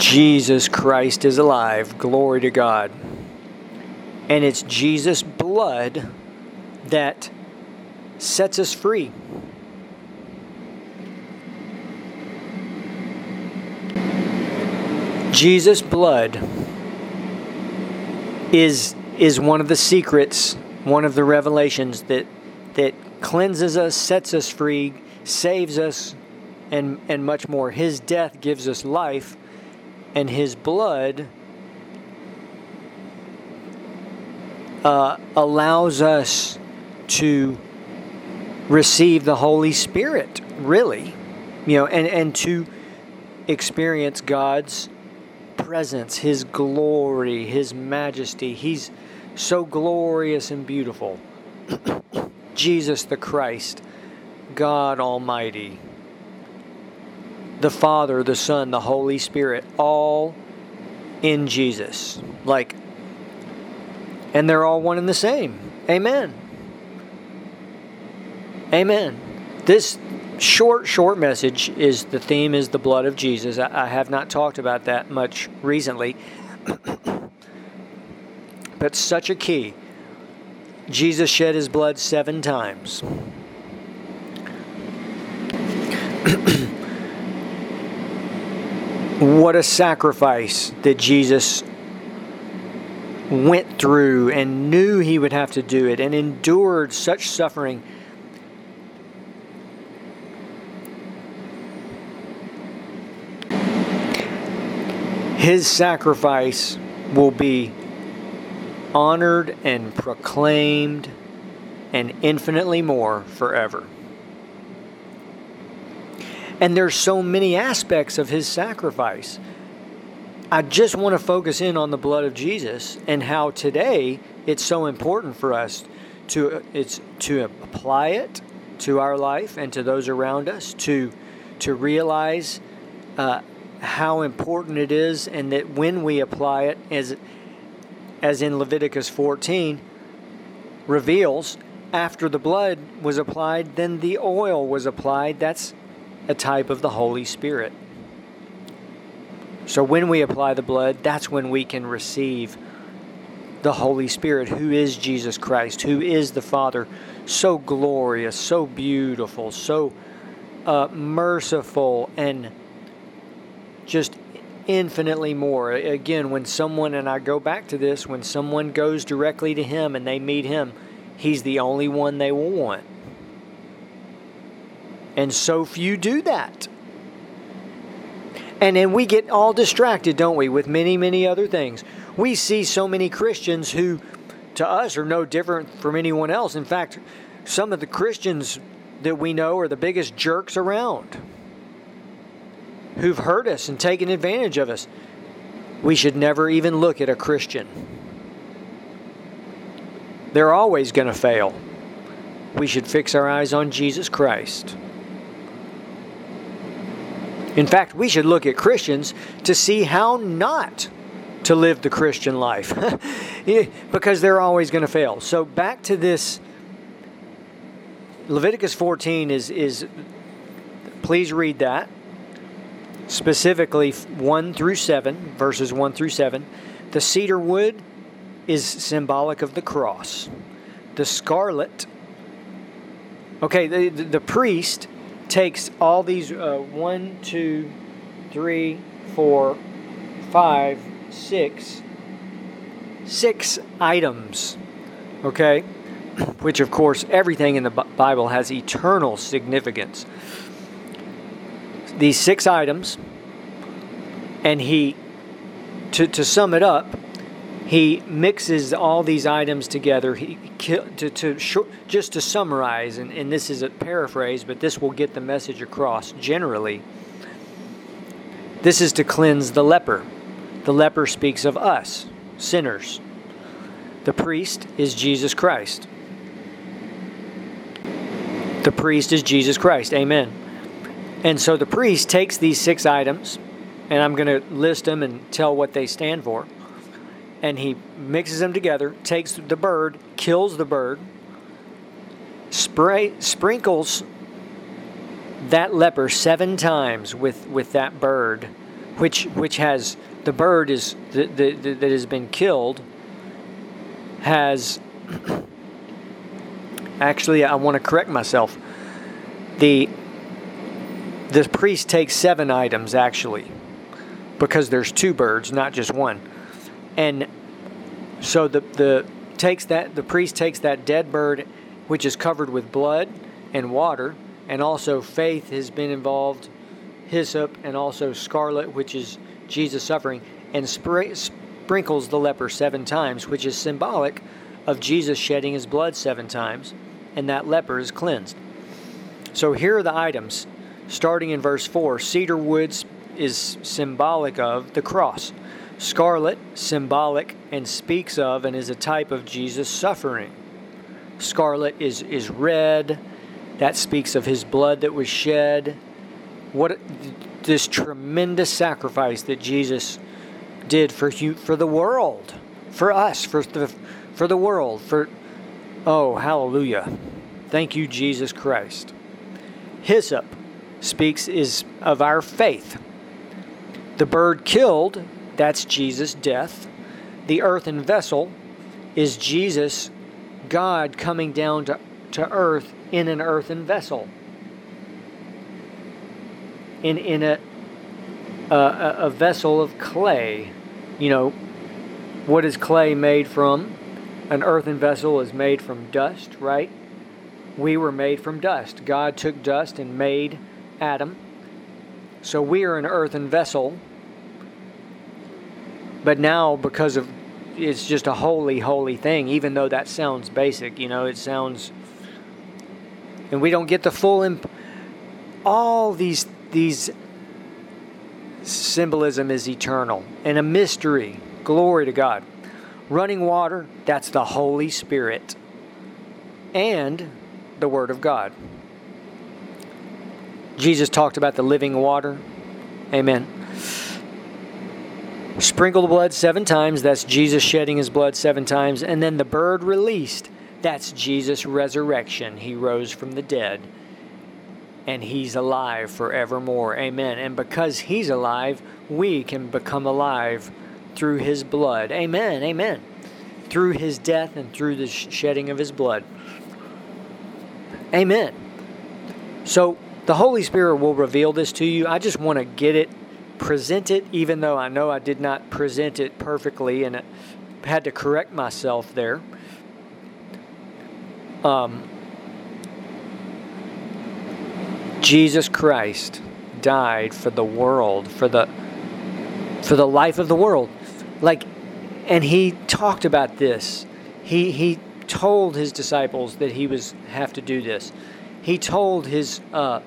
Jesus Christ is alive. Glory to God. And it's Jesus' blood that sets us free. Jesus' blood is is one of the secrets, one of the revelations that that cleanses us, sets us free, saves us, and and much more. His death gives us life, and his blood uh, allows us to receive the Holy Spirit, really, you know, and and to experience God's presence, His glory, His majesty. He's so glorious and beautiful. Jesus the Christ, God Almighty, the Father, the Son, the Holy Spirit, all in Jesus. Like, and they're all one and the same. Amen. Amen. This short, short message is the theme is the blood of Jesus. I, I have not talked about that much recently, but such a key. Jesus shed his blood seven times. what a sacrifice that Jesus went through and knew he would have to do it and endured such suffering His sacrifice will be honored and proclaimed and infinitely more forever. And there's so many aspects of his sacrifice. I just want to focus in on the blood of Jesus and how today it's so important for us to it's to apply it to our life and to those around us to to realize uh, how important it is, and that when we apply it, as as in Leviticus 14 reveals, after the blood was applied, then the oil was applied. That's a type of the Holy Spirit. So when we apply the blood, that's when we can receive the Holy Spirit, who is Jesus Christ, who is the Father, so glorious, so beautiful, so uh, merciful, and just infinitely more. Again, when someone, and I go back to this, when someone goes directly to Him and they meet Him, He's the only one they will want. And so few do that. And then we get all distracted, don't we, with many, many other things. We see so many Christians who, to us, are no different from anyone else. In fact, some of the Christians that we know are the biggest jerks around who've hurt us and taken advantage of us. We should never even look at a Christian. They're always going to fail. We should fix our eyes on Jesus Christ. In fact, we should look at Christians to see how not to live the Christian life because they're always going to fail. So, back to this Leviticus 14 is, is please read that specifically 1 through 7, verses 1 through 7. The cedar wood is symbolic of the cross. The scarlet, okay, the, the, the priest takes all these uh, one, two, three, four, five, six, six items, okay? Which, of course, everything in the Bible has eternal significance these six items, and he, to, to sum it up, he mixes all these items together. He to, to just to summarize, and, and this is a paraphrase, but this will get the message across. Generally, this is to cleanse the leper. The leper speaks of us, sinners. The priest is Jesus Christ. The priest is Jesus Christ. Amen. And so the priest takes these six items, and I'm going to list them and tell what they stand for. And he mixes them together, takes the bird, kills the bird, spray, sprinkles that leper seven times with, with that bird, which which has the bird is that, that, that has been killed has actually I want to correct myself. The the priest takes seven items actually because there's two birds, not just one. And so the the takes that the priest takes that dead bird which is covered with blood and water and also faith has been involved hyssop and also scarlet which is Jesus suffering and spray, sprinkles the leper seven times which is symbolic of Jesus shedding his blood seven times and that leper is cleansed. So here are the items starting in verse 4 cedar woods is symbolic of the cross. Scarlet, symbolic and speaks of and is a type of Jesus' suffering. Scarlet is, is red, that speaks of his blood that was shed. What this tremendous sacrifice that Jesus did for you, for the world, for us, for the for the world, for oh hallelujah. Thank you Jesus Christ. Hyssop speaks is of our faith. The bird killed that's Jesus' death. The earthen vessel is Jesus, God, coming down to, to earth in an earthen vessel. In, in a, a, a vessel of clay. You know, what is clay made from? An earthen vessel is made from dust, right? We were made from dust. God took dust and made Adam. So we are an earthen vessel but now, because of it's just a holy, holy thing, even though that sounds basic, you know, it sounds. And we don't get the full. Imp- all these these symbolism is eternal and a mystery. Glory to God. Running water, that's the Holy Spirit and the Word of God. Jesus talked about the living water. Amen. Sprinkle the blood seven times. That's Jesus shedding his blood seven times. And then the bird released. That's Jesus' resurrection. He rose from the dead. And he's alive forevermore. Amen. And because he's alive, we can become alive through his blood. Amen. Amen. Through his death and through the shedding of his blood. Amen. So the Holy Spirit will reveal this to you. I just want to get it present it, even though I know I did not present it perfectly and I had to correct myself there. Um, Jesus Christ died for the world, for the for the life of the world. Like and he talked about this. He he told his disciples that he was have to do this. He told his uh,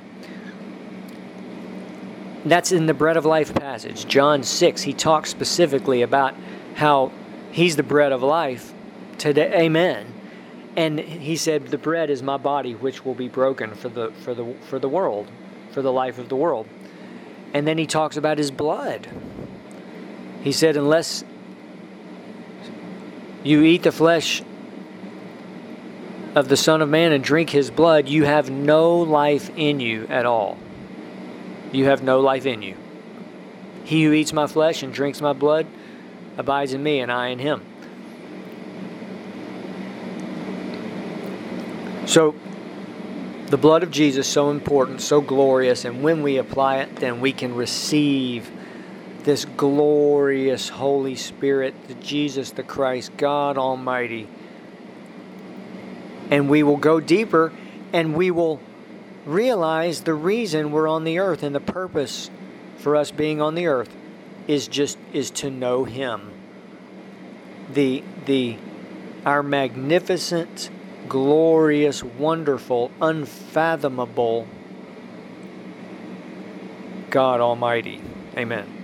that's in the bread of life passage. John 6, he talks specifically about how he's the bread of life today. Amen. And he said, "The bread is my body, which will be broken for the for the for the world, for the life of the world." And then he talks about his blood. He said, "Unless you eat the flesh of the Son of Man and drink his blood, you have no life in you at all." You have no life in you. He who eats my flesh and drinks my blood abides in me, and I in him. So, the blood of Jesus so important, so glorious, and when we apply it, then we can receive this glorious Holy Spirit, the Jesus the Christ, God Almighty. And we will go deeper and we will realize the reason we're on the earth and the purpose for us being on the earth is just is to know him. The the our magnificent glorious wonderful unfathomable God Almighty. Amen